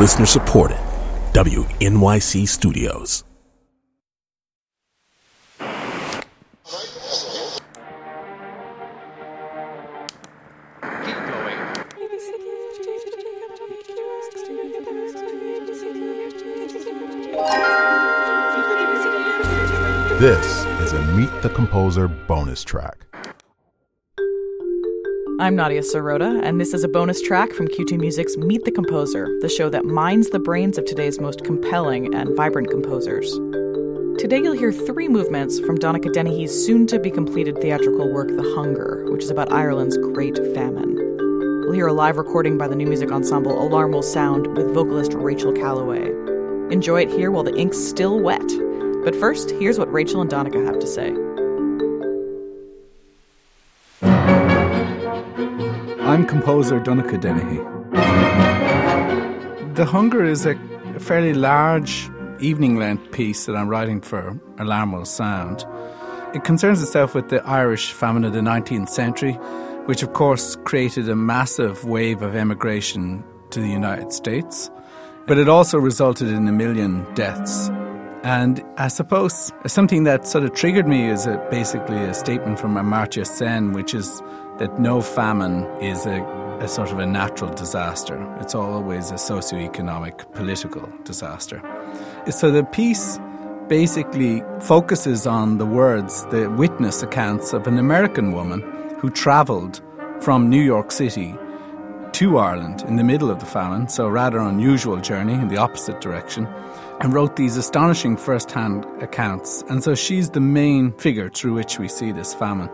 Listener supported. WNYC Studios. This is a Meet the Composer bonus track. I'm Nadia Sirota, and this is a bonus track from Q2 Music's Meet the Composer, the show that mines the brains of today's most compelling and vibrant composers. Today you'll hear three movements from Donnacha Dennehy's soon to be completed theatrical work, The Hunger, which is about Ireland's Great Famine. We'll hear a live recording by the new music ensemble Alarm Will Sound with vocalist Rachel Calloway. Enjoy it here while the ink's still wet. But first, here's what Rachel and Donnacha have to say. Composer Donnacha Dennehy. The Hunger is a fairly large evening length piece that I'm writing for Alarm Will Sound. It concerns itself with the Irish famine of the 19th century, which of course created a massive wave of emigration to the United States, but it also resulted in a million deaths and I suppose something that sort of triggered me is a, basically a statement from Amartya Sen, which is that no famine is a, a sort of a natural disaster. It's always a socio-economic, political disaster. So the piece basically focuses on the words, the witness accounts of an American woman who travelled from New York City to Ireland in the middle of the famine, so a rather unusual journey in the opposite direction and wrote these astonishing first hand accounts. And so she's the main figure through which we see this famine.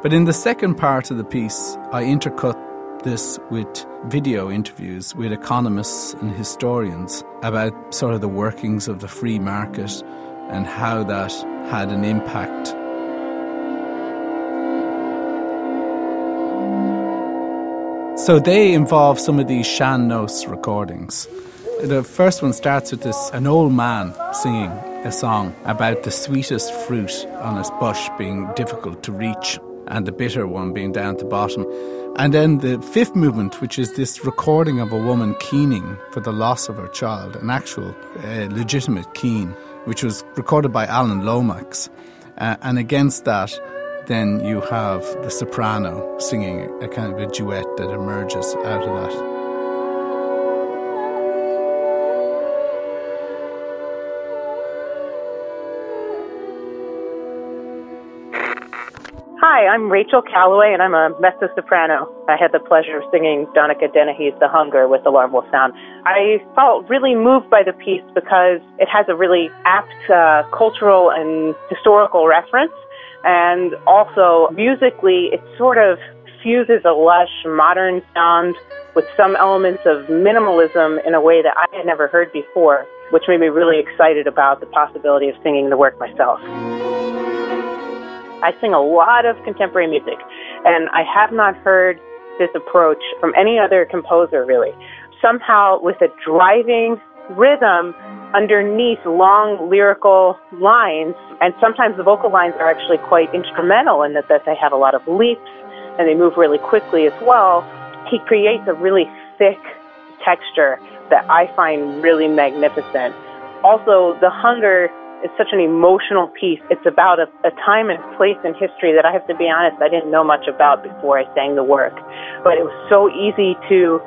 But in the second part of the piece, I intercut this with video interviews with economists and historians about sort of the workings of the free market and how that had an impact. So they involve some of these sean-nós recordings. The first one starts with this an old man singing a song about the sweetest fruit on his bush being difficult to reach and the bitter one being down at the bottom. And then the fifth movement, which is this recording of a woman keening for the loss of her child, an actual uh, legitimate keen, which was recorded by Alan Lomax. Uh, and against that, then you have the soprano singing a kind of a duet that emerges out of that. Hi, I'm Rachel Calloway, and I'm a mezzo soprano. I had the pleasure of singing Donnacha Dennehy's The Hunger with Alarm Will Sound. I felt really moved by the piece because it has a really apt uh, cultural and historical reference, and also musically, it sort of fuses a lush modern sound with some elements of minimalism in a way that I had never heard before, which made me really excited about the possibility of singing the work myself. I sing a lot of contemporary music, and I have not heard this approach from any other composer really. Somehow, with a driving rhythm underneath long lyrical lines, and sometimes the vocal lines are actually quite instrumental in that, that they have a lot of leaps and they move really quickly as well. He creates a really thick texture that I find really magnificent. Also, the hunger it's such an emotional piece. It's about a, a time and place in history that I have to be honest, I didn't know much about before I sang the work. But it was so easy to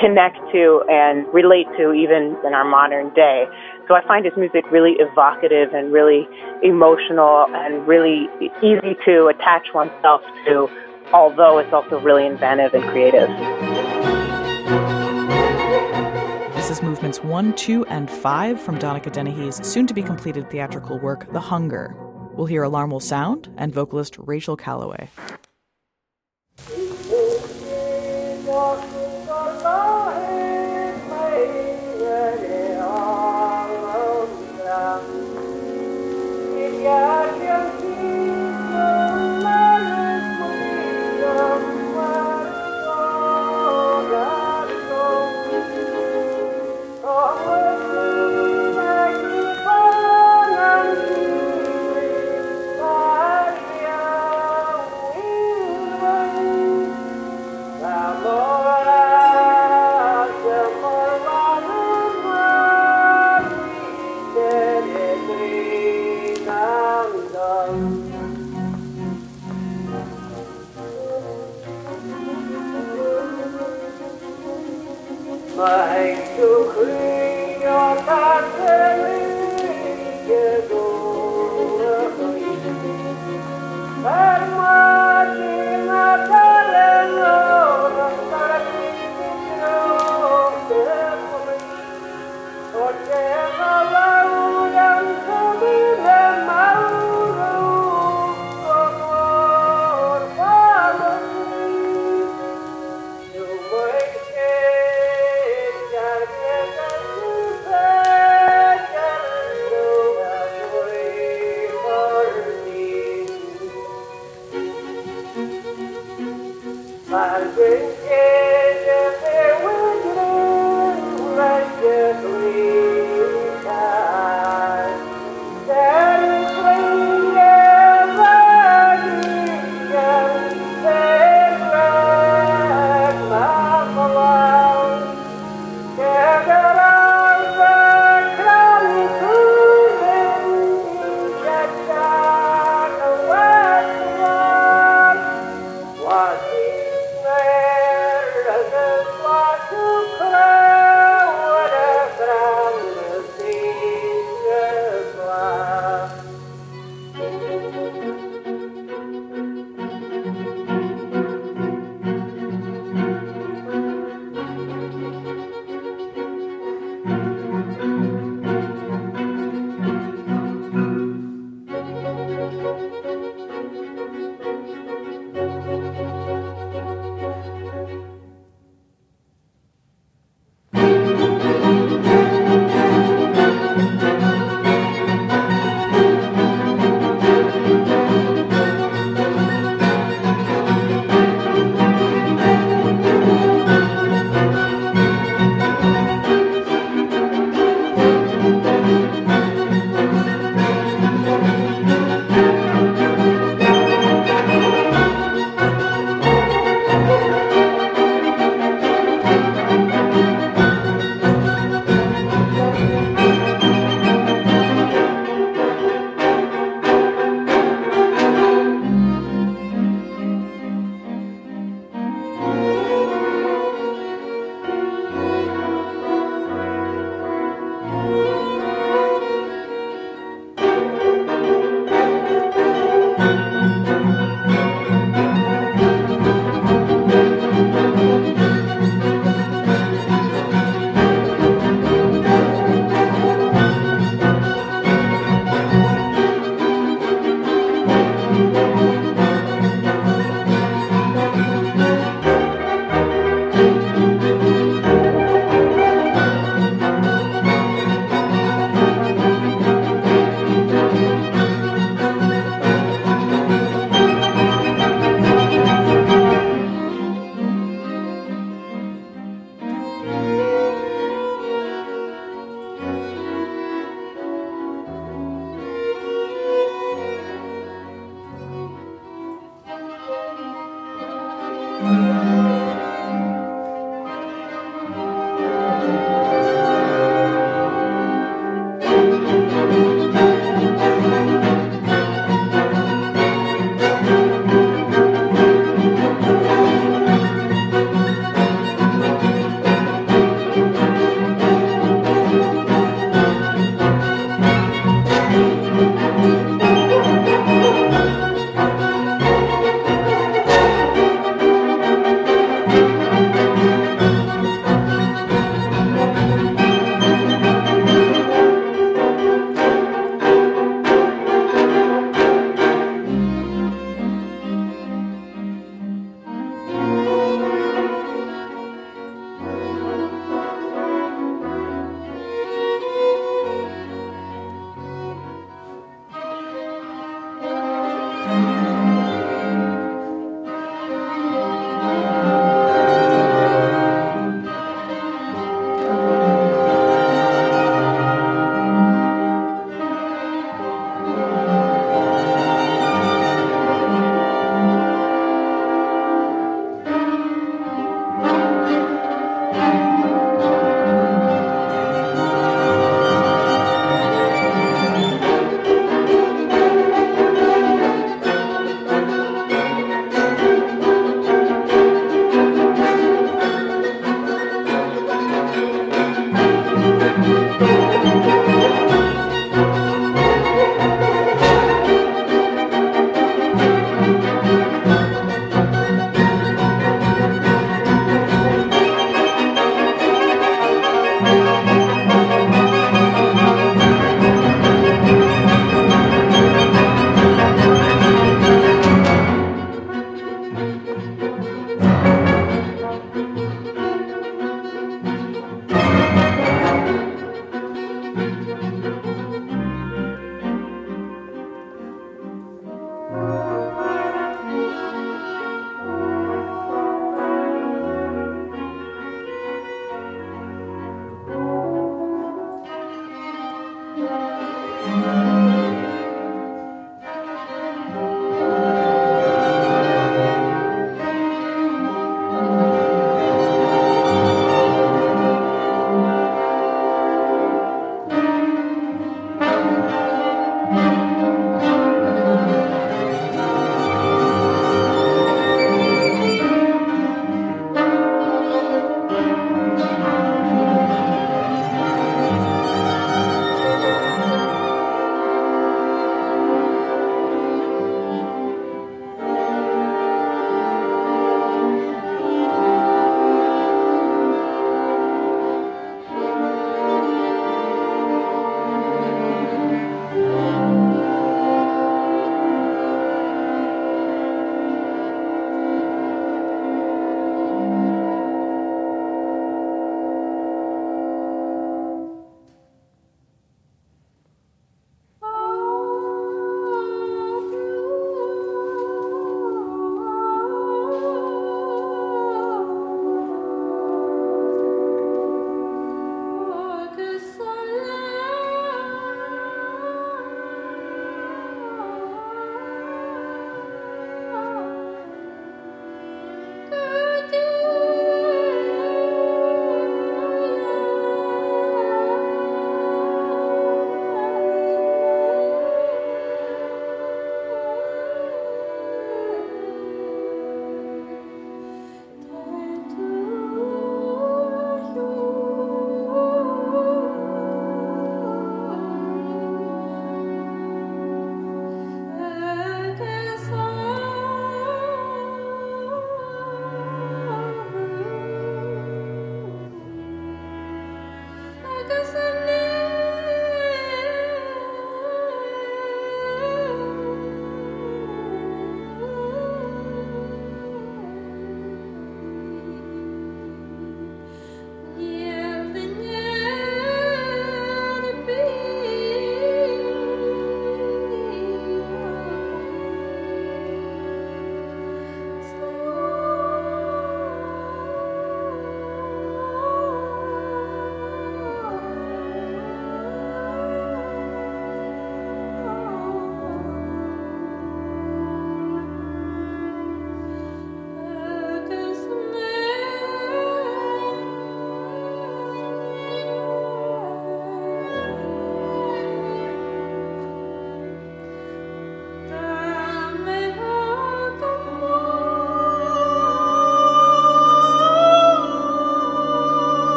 connect to and relate to even in our modern day. So I find his music really evocative and really emotional and really easy to attach oneself to, although it's also really inventive and creative. Movements 1, 2, and 5 from Donnacha Dennehy's soon to be completed theatrical work, The Hunger. We'll hear Alarm Will Sound and vocalist Rachel Calloway. like to clean your path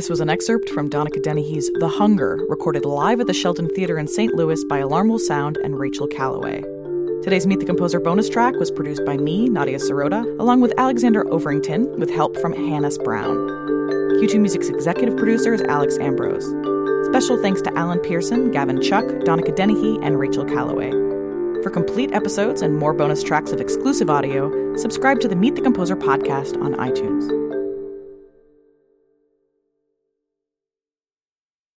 This was an excerpt from Donnacha Dennehy's The Hunger, recorded live at the Sheldon Theater in St. Louis by Alarm Will Sound and Rachel Calloway. Today's Meet the Composer bonus track was produced by me, Nadia Sirota, along with Alexander Overington, with help from Hannis Brown. Q2 Music's executive producer is Alex Ambrose. Special thanks to Alan Pearson, Gavin Chuck, Donnacha Dennehy, and Rachel Calloway. For complete episodes and more bonus tracks of exclusive audio, subscribe to the Meet the Composer podcast on iTunes.